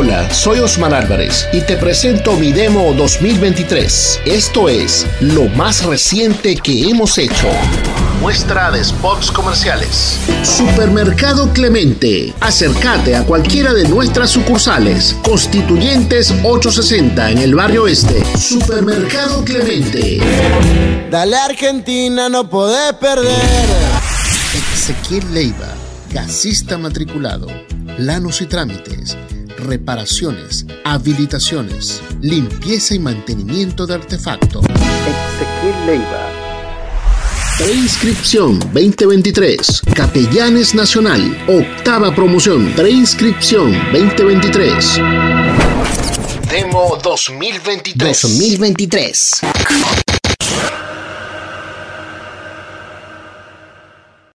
Hola, soy Osman Álvarez y te presento mi demo 2023. Esto es lo más reciente que hemos hecho. Muestra de spots comerciales. Supermercado Clemente. Acércate a cualquiera de nuestras sucursales. Constituyentes 860 en el barrio este. Supermercado Clemente. Dale Argentina, no podés perder. Ezequiel Leiva, gasista matriculado. Planos y trámites. Reparaciones, habilitaciones, limpieza y mantenimiento de artefactos. Ezequiel Leiva. Preinscripción 2023. Capellanes Nacional. Octava promoción. Preinscripción 2023. Demo 2023. 2023.